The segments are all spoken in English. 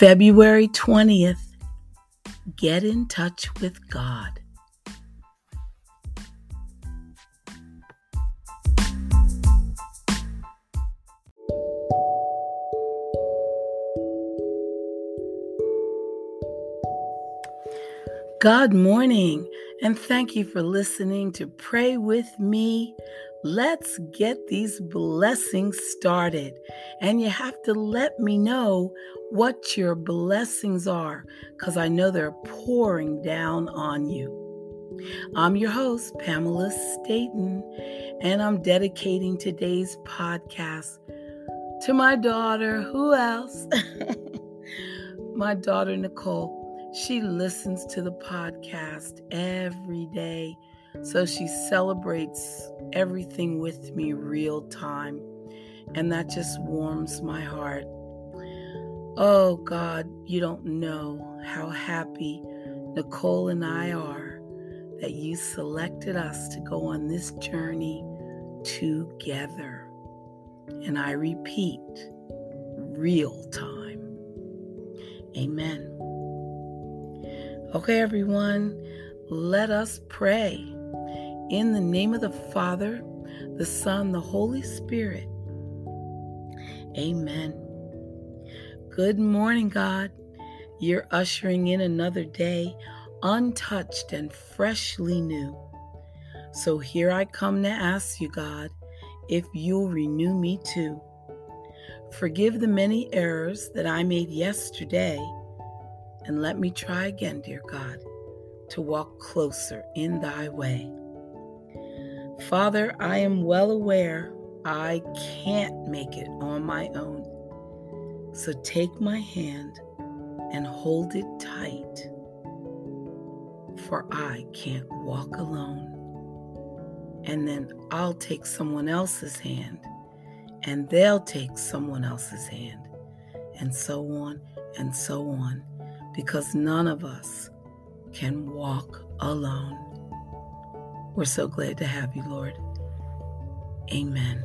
February 20th, get in touch with God. God morning, and thank you for listening to Pray With Me. Let's get these blessings started. And you have to let me know what your blessings are, because I know they're pouring down on you. I'm your host, Pamela Staten, and I'm dedicating today's podcast to my daughter. Who else? my daughter, Nicole. She listens to the podcast every day. So she celebrates everything with me real time. And that just warms my heart. Oh God, you don't know how happy Nicole and I are that you selected us to go on this journey together. And I repeat, real time. Amen. Okay, everyone, let us pray. In the name of the Father, the Son, the Holy Spirit. Amen. Good morning, God. You're ushering in another day, untouched and freshly new. So here I come to ask you, God, if you'll renew me too. Forgive the many errors that I made yesterday and let me try again, dear God, to walk closer in thy way. Father, I am well aware I can't make it on my own. So take my hand and hold it tight, for I can't walk alone. And then I'll take someone else's hand, and they'll take someone else's hand, and so on and so on because none of us can walk alone. We're so glad to have you, Lord. Amen.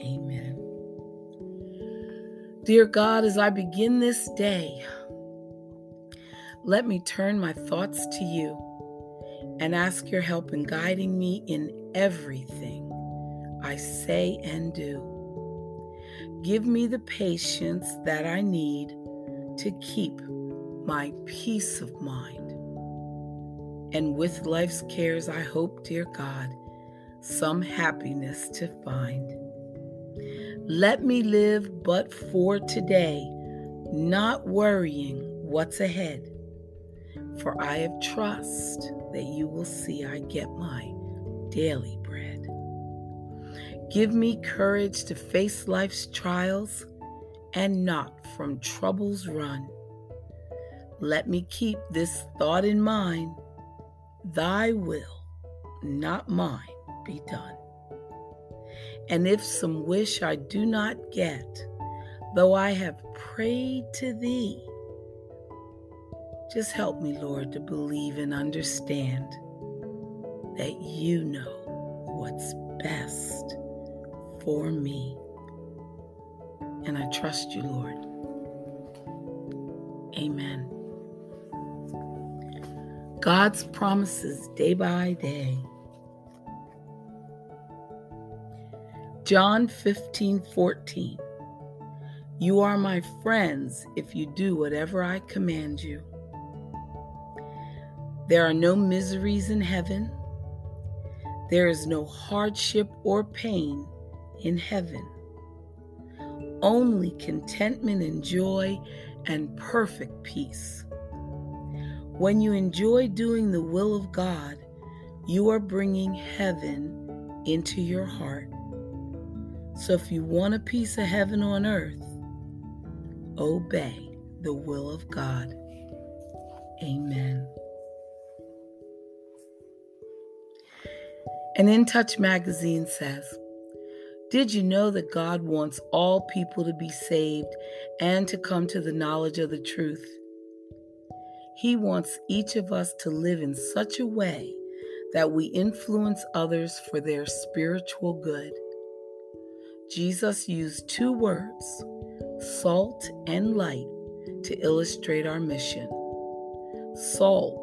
Amen. Dear God, as I begin this day, let me turn my thoughts to you and ask your help in guiding me in everything I say and do. Give me the patience that I need to keep my peace of mind. And with life's cares, I hope, dear God, some happiness to find. Let me live but for today, not worrying what's ahead. For I have trust that you will see I get my daily bread. Give me courage to face life's trials and not from troubles run. Let me keep this thought in mind Thy will, not mine, be done. And if some wish I do not get, though I have prayed to Thee, just help me, Lord, to believe and understand that you know what's best for me. And I trust you, Lord. Amen. God's promises day by day. John 15 14. You are my friends if you do whatever I command you. There are no miseries in heaven. There is no hardship or pain in heaven. Only contentment and joy and perfect peace. When you enjoy doing the will of God, you are bringing heaven into your heart. So if you want a piece of heaven on earth, obey the will of God. Amen. And In Touch magazine says, Did you know that God wants all people to be saved and to come to the knowledge of the truth? He wants each of us to live in such a way that we influence others for their spiritual good. Jesus used two words, salt and light, to illustrate our mission. Salt,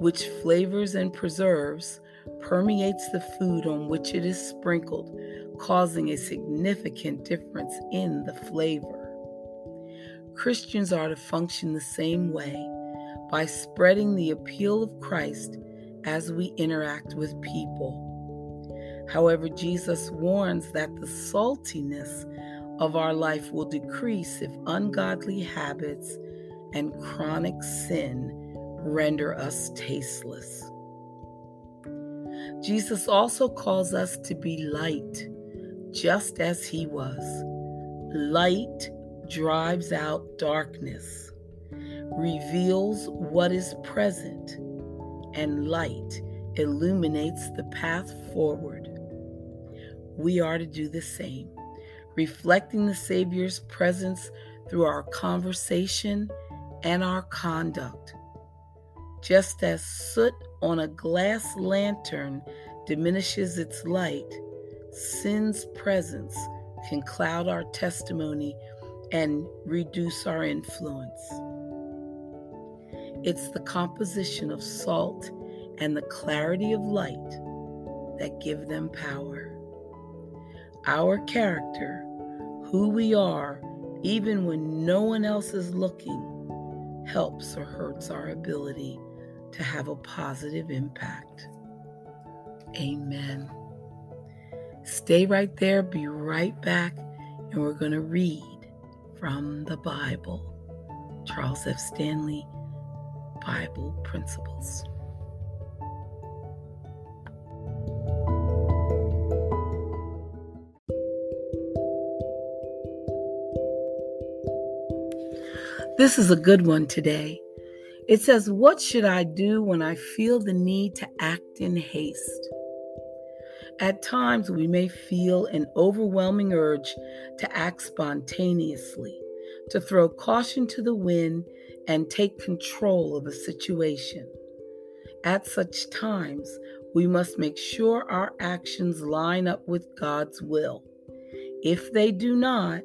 which flavors and preserves, permeates the food on which it is sprinkled, causing a significant difference in the flavor. Christians are to function the same way by spreading the appeal of Christ as we interact with people. However, Jesus warns that the saltiness of our life will decrease if ungodly habits and chronic sin render us tasteless. Jesus also calls us to be light, just as he was. Light drives out darkness, reveals what is present, and light illuminates the path forward. We are to do the same, reflecting the Savior's presence through our conversation and our conduct. Just as soot on a glass lantern diminishes its light, sin's presence can cloud our testimony and reduce our influence. It's the composition of salt and the clarity of light that give them power. Our character, who we are, even when no one else is looking, helps or hurts our ability to have a positive impact. Amen. Stay right there, be right back, and we're going to read from the Bible. Charles F. Stanley, Bible Principles. This is a good one today. It says, What should I do when I feel the need to act in haste? At times, we may feel an overwhelming urge to act spontaneously, to throw caution to the wind and take control of a situation. At such times, we must make sure our actions line up with God's will. If they do not,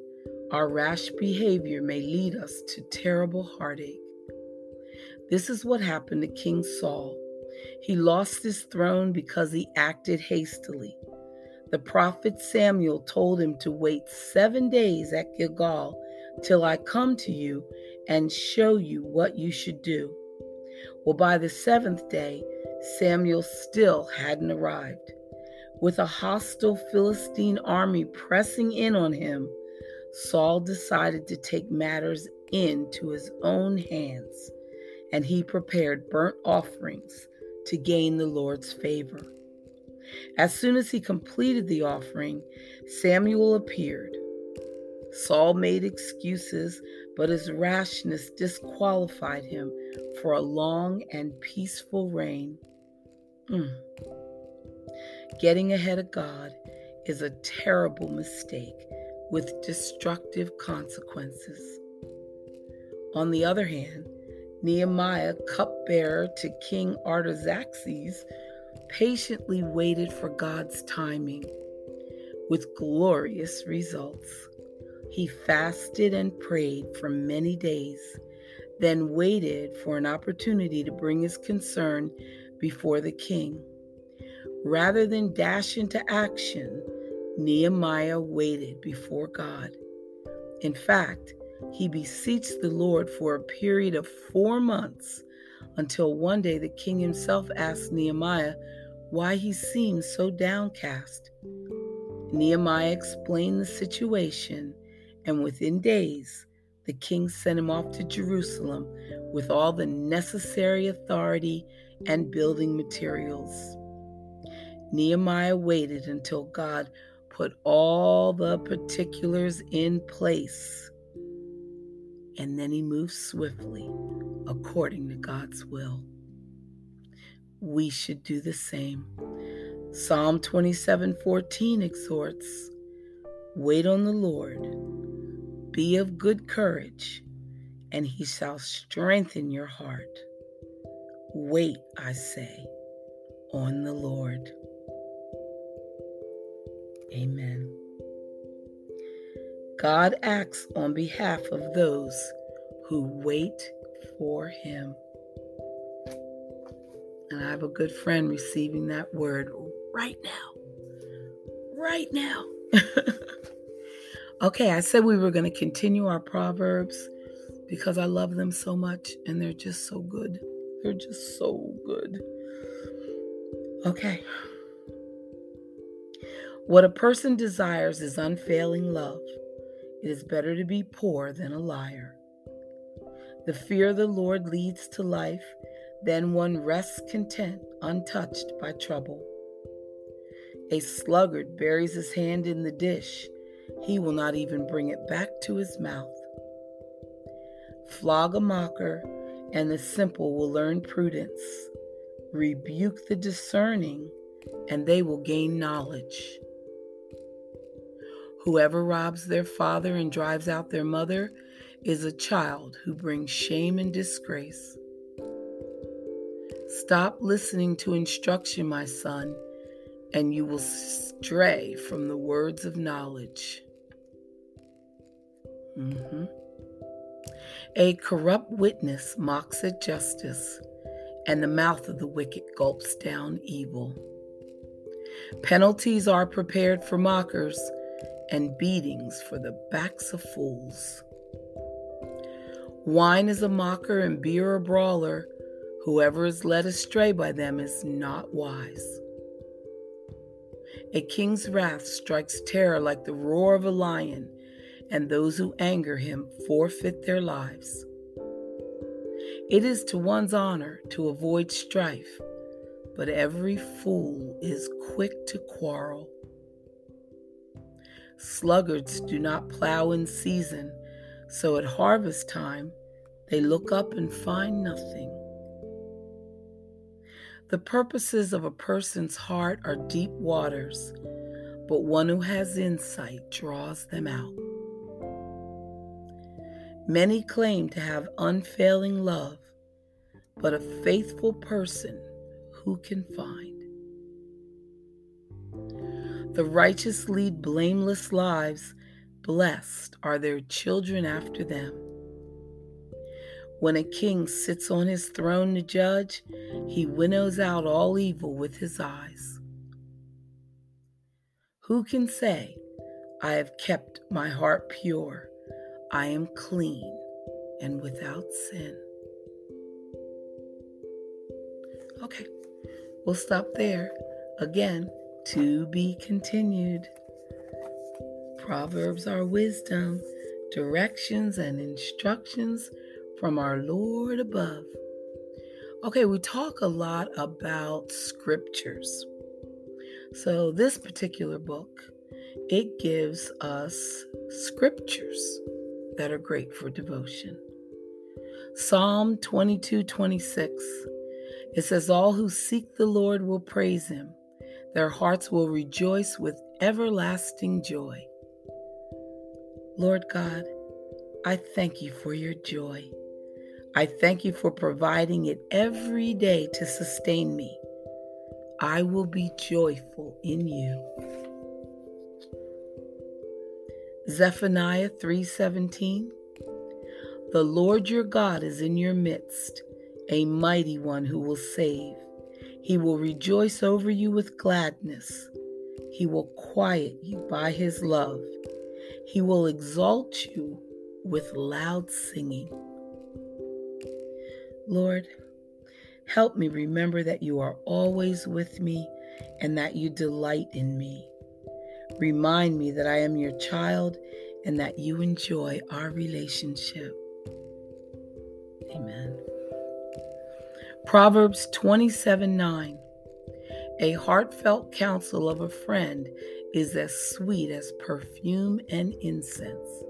our rash behavior may lead us to terrible heartache. This is what happened to King Saul. He lost his throne because he acted hastily. The prophet Samuel told him to wait seven days at Gilgal till I come to you and show you what you should do. Well, by the seventh day, Samuel still hadn't arrived. With a hostile Philistine army pressing in on him, Saul decided to take matters into his own hands and he prepared burnt offerings to gain the Lord's favor. As soon as he completed the offering, Samuel appeared. Saul made excuses, but his rashness disqualified him for a long and peaceful reign. Mm. Getting ahead of God is a terrible mistake with destructive consequences. On the other hand, Nehemiah, cupbearer to King Artaxerxes, patiently waited for God's timing with glorious results. He fasted and prayed for many days, then waited for an opportunity to bring his concern before the king. Rather than dash into action, Nehemiah waited before God. In fact, he beseeched the Lord for a period of four months until one day the king himself asked Nehemiah why he seemed so downcast. Nehemiah explained the situation, and within days, the king sent him off to Jerusalem with all the necessary authority and building materials. Nehemiah waited until God put all the particulars in place, and then he moves swiftly according to God's will. We should do the same. Psalm 27:14 exhorts, "Wait on the Lord, be of good courage, and he shall strengthen your heart." Wait, I say, on the Lord. Amen. God acts on behalf of those who wait for him. And I have a good friend receiving that word right now. Right now. okay, I said we were going to continue our Proverbs because I love them so much and they're just so good. They're just so good. Okay. What a person desires is unfailing love. It is better to be poor than a liar. The fear of the Lord leads to life, then one rests content, untouched by trouble. A sluggard buries his hand in the dish, he will not even bring it back to his mouth. Flog a mocker, and the simple will learn prudence. Rebuke the discerning, and they will gain knowledge. Whoever robs their father and drives out their mother is a child who brings shame and disgrace. Stop listening to instruction, my son, and you will stray from the words of knowledge. Mm-hmm. A corrupt witness mocks at justice, and the mouth of the wicked gulps down evil. Penalties are prepared for mockers, and beatings for the backs of fools. Wine is a mocker and beer a brawler. Whoever is led astray by them is not wise. A king's wrath strikes terror like the roar of a lion, and those who anger him forfeit their lives. It is to one's honor to avoid strife, but every fool is quick to quarrel. Sluggards do not plow in season so at harvest time, they look up and find nothing. The purposes of a person's heart are deep waters, but one who has insight draws them out. Many claim to have unfailing love, but a faithful person who can find? The righteous lead blameless lives Blessed are their children after them. When a king sits on his throne to judge, he winnows out all evil with his eyes. Who can say, I have kept my heart pure, I am clean and without sin? Okay, we'll stop there. Again, to be continued. Proverbs are wisdom, directions, and instructions from our Lord above. Okay, we talk a lot about scriptures. So, this particular book, it gives us scriptures that are great for devotion. Psalm 22 26, it says, All who seek the Lord will praise him, their hearts will rejoice with everlasting joy. Lord God, I thank you for your joy. I thank you for providing it every day to sustain me. I will be joyful in you. Zephaniah 3:17 The Lord your God is in your midst, a mighty one who will save. He will rejoice over you with gladness. He will quiet you by his love. He will exalt you with loud singing. Lord, help me remember that you are always with me and that you delight in me. Remind me that I am your child and that you enjoy our relationship. Amen. Proverbs 27 9. A heartfelt counsel of a friend is as sweet as perfume and incense.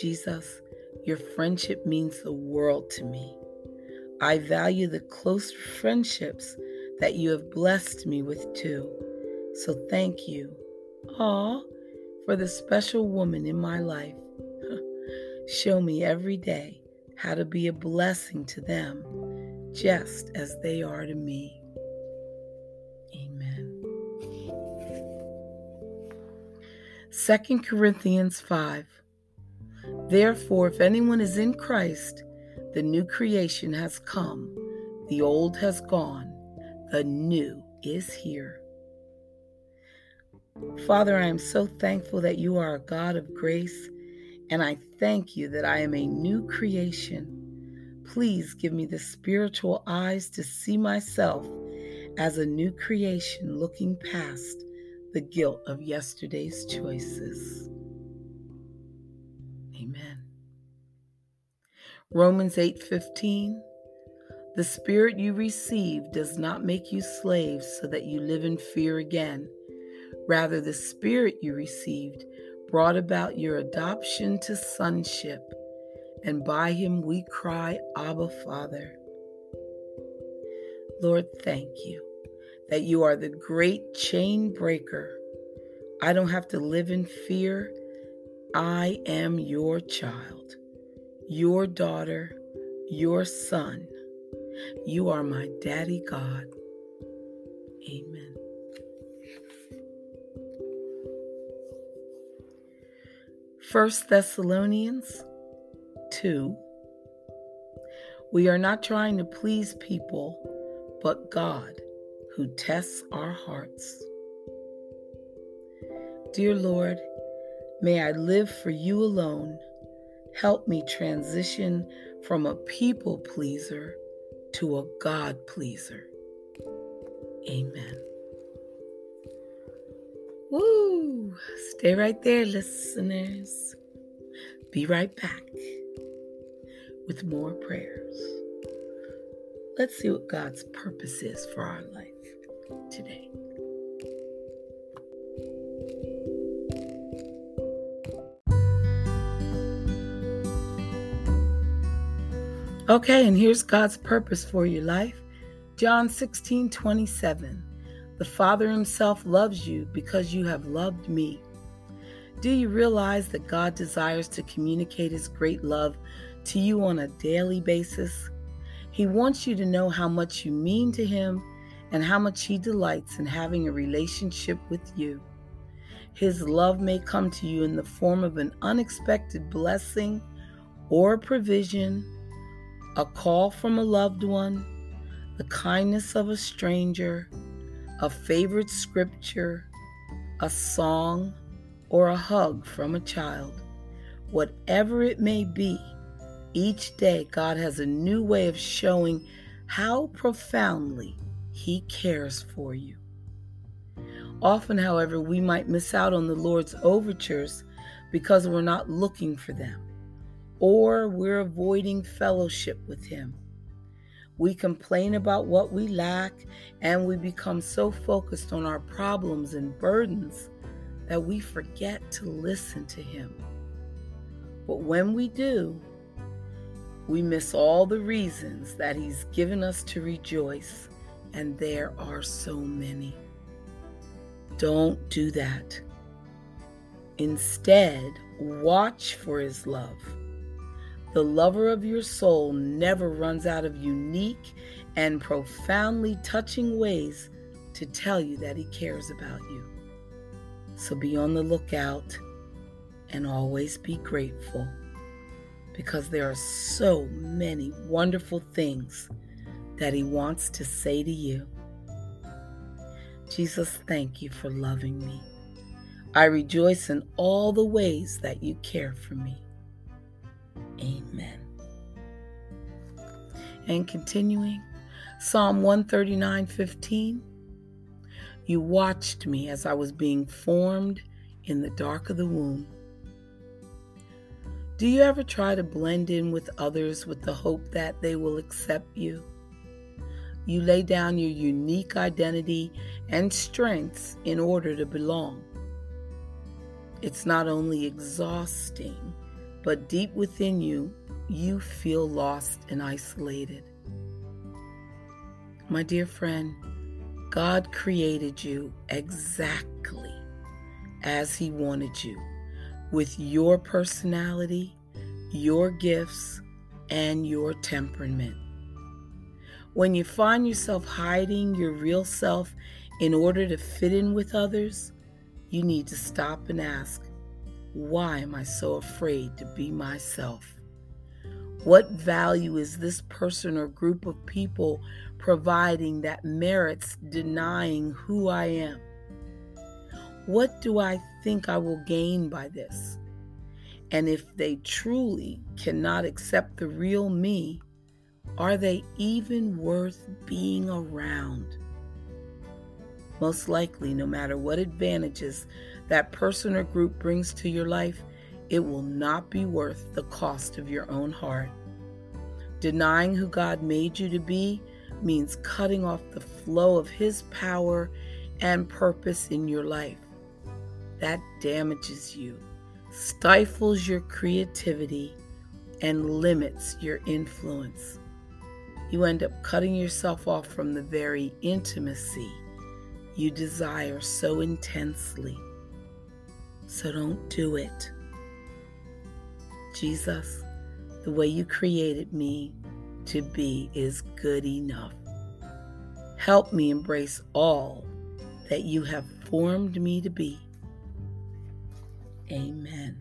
Jesus, your friendship means the world to me. I value the close friendships that you have blessed me with too. So thank you, aw, for the special woman in my life. Show me every day how to be a blessing to them, just as they are to me. Amen. 2 Corinthians 5 Therefore, if anyone is in Christ, the new creation has come, the old has gone, the new is here. Father, I am so thankful that you are a God of grace, and I thank you that I am a new creation. Please give me the spiritual eyes to see myself as a new creation looking past the guilt of yesterday's choices. Amen. Romans 8:15 The spirit you received does not make you slaves so that you live in fear again. Rather the spirit you received brought about your adoption to sonship, and by him we cry, Abba, Father. Lord, thank you that you are the great chain breaker. I don't have to live in fear. I am your child, your daughter, your son. You are my daddy God. Amen. First Thessalonians 2 We are not trying to please people, but God who tests our hearts. Dear Lord, May I live for you alone. Help me transition from a people pleaser to a God pleaser. Amen. Woo! Stay right there, listeners. Be right back with more prayers. Let's see what God's purpose is for our life today. Okay, and here's God's purpose for your life. John 16 27. The Father Himself loves you because you have loved me. Do you realize that God desires to communicate His great love to you on a daily basis? He wants you to know how much you mean to Him and how much He delights in having a relationship with you. His love may come to you in the form of an unexpected blessing or provision a call from a loved one, the kindness of a stranger, a favorite scripture, a song, or a hug from a child. Whatever it may be, each day God has a new way of showing how profoundly He cares for you. Often, however, we might miss out on the Lord's overtures because we're not looking for them or we're avoiding fellowship with Him. We complain about what we lack and we become so focused on our problems and burdens that we forget to listen to Him. But when we do, we miss all the reasons that He's given us to rejoice, and there are so many. Don't do that. Instead, watch for His love the lover of your soul never runs out of unique and profoundly touching ways to tell you that he cares about you. So be on the lookout and always be grateful because there are so many wonderful things that he wants to say to you. Jesus, thank you for loving me. I rejoice in all the ways that you care for me. Amen. And continuing, Psalm 139 15. You watched me as I was being formed in the dark of the womb. Do you ever try to blend in with others with the hope that they will accept you? You lay down your unique identity and strengths in order to belong. It's not only exhausting, but deep within you, you feel lost and isolated. My dear friend, God created you exactly as He wanted you, with your personality, your gifts, and your temperament. When you find yourself hiding your real self in order to fit in with others, you need to stop and ask, why am I so afraid to be myself? What value is this person or group of people providing that merits denying who I am? What do I think I will gain by this? And if they truly cannot accept the real me, are they even worth being around? Most likely, no matter what advantages that person or group brings to your life, it will not be worth the cost of your own heart. Denying who God made you to be means cutting off the flow of His power and purpose in your life. That damages you, stifles your creativity, and limits your influence. You end up cutting yourself off from the very intimacy you desire so intensely. So don't do it. Jesus, the way you created me to be is good enough. Help me embrace all that you have formed me to be. Amen.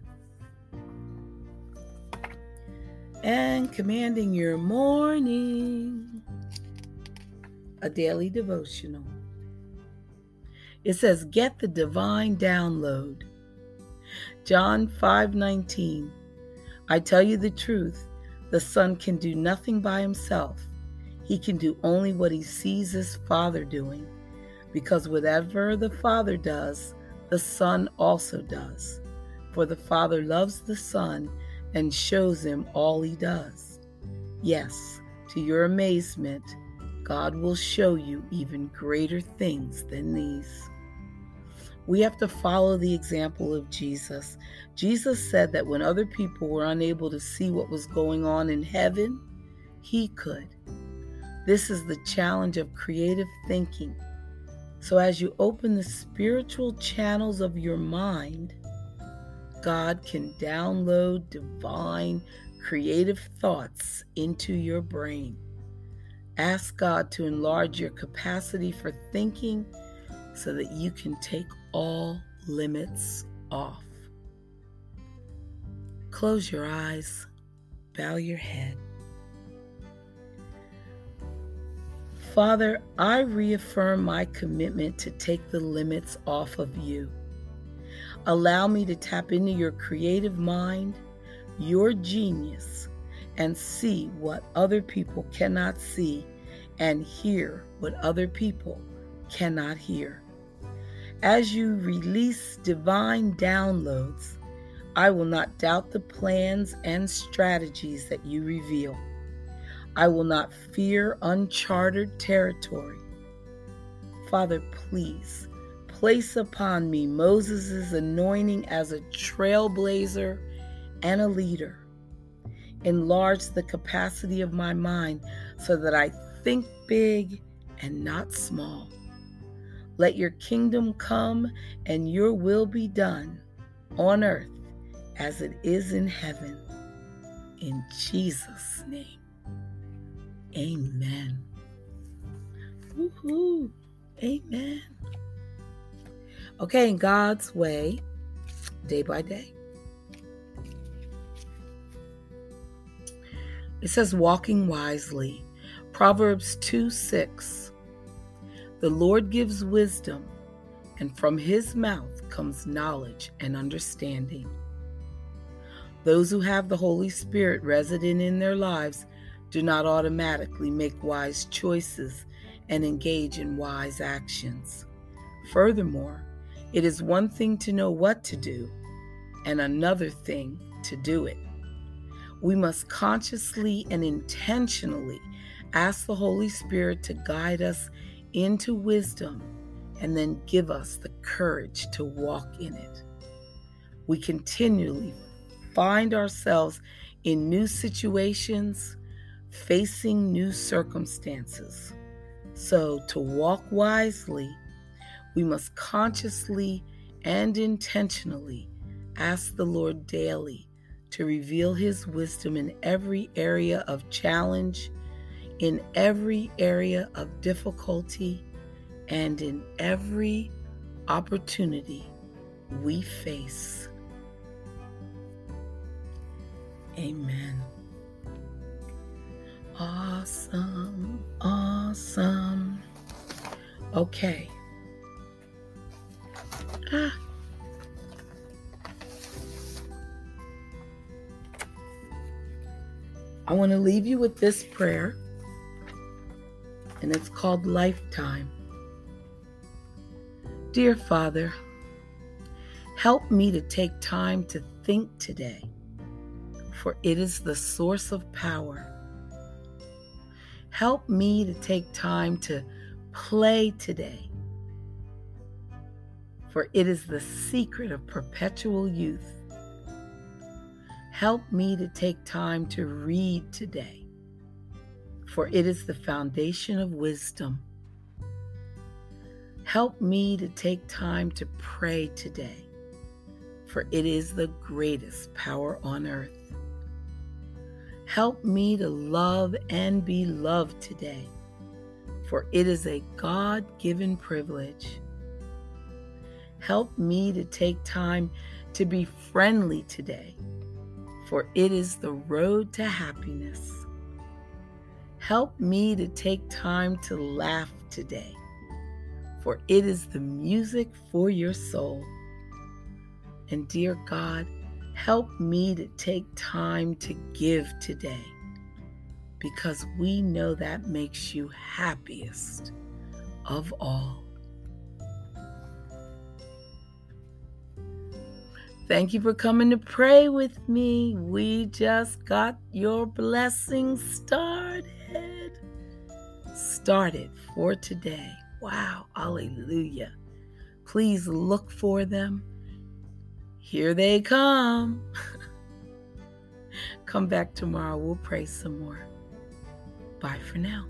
And commanding your morning, a daily devotional. It says, Get the divine download. John 5:19 I tell you the truth, the Son can do nothing by himself. He can do only what he sees his Father doing, because whatever the Father does, the Son also does. For the Father loves the Son and shows him all he does. Yes, to your amazement, God will show you even greater things than these. We have to follow the example of Jesus. Jesus said that when other people were unable to see what was going on in heaven, he could. This is the challenge of creative thinking. So, as you open the spiritual channels of your mind, God can download divine creative thoughts into your brain. Ask God to enlarge your capacity for thinking so that you can take all limits off. Close your eyes, bow your head. Father, I reaffirm my commitment to take the limits off of you. Allow me to tap into your creative mind, your genius, and see what other people cannot see and hear what other people cannot hear. As you release divine downloads, I will not doubt the plans and strategies that you reveal. I will not fear uncharted territory. Father, please place upon me Moses' anointing as a trailblazer and a leader. Enlarge the capacity of my mind so that I think big and not small. Let your kingdom come and your will be done on earth as it is in heaven. In Jesus' name. Amen. Woohoo. Amen. Okay, in God's way, day by day. It says, walking wisely. Proverbs 2 6. The Lord gives wisdom, and from his mouth comes knowledge and understanding. Those who have the Holy Spirit resident in their lives do not automatically make wise choices and engage in wise actions. Furthermore, it is one thing to know what to do and another thing to do it. We must consciously and intentionally ask the Holy Spirit to guide us into wisdom and then give us the courage to walk in it. We continually find ourselves in new situations, facing new circumstances. So, to walk wisely, we must consciously and intentionally ask the Lord daily to reveal His wisdom in every area of challenge, in every area of difficulty, and in every opportunity we face. Amen. Awesome, awesome. Okay. Ah. I want to leave you with this prayer, and it's called Lifetime. Dear Father, help me to take time to think today, for it is the source of power. Help me to take time to play today, for it is the secret of perpetual youth. Help me to take time to read today, for it is the foundation of wisdom. Help me to take time to pray today, for it is the greatest power on earth. Help me to love and be loved today, for it is a God given privilege. Help me to take time to be friendly today, for it is the road to happiness. Help me to take time to laugh today, for it is the music for your soul. And dear God, help me to take time to give today because we know that makes you happiest of all. Thank you for coming to pray with me. We just got your blessing started. Started for today. Wow, hallelujah. Please look for them. Here they come. come back tomorrow. We'll pray some more. Bye for now.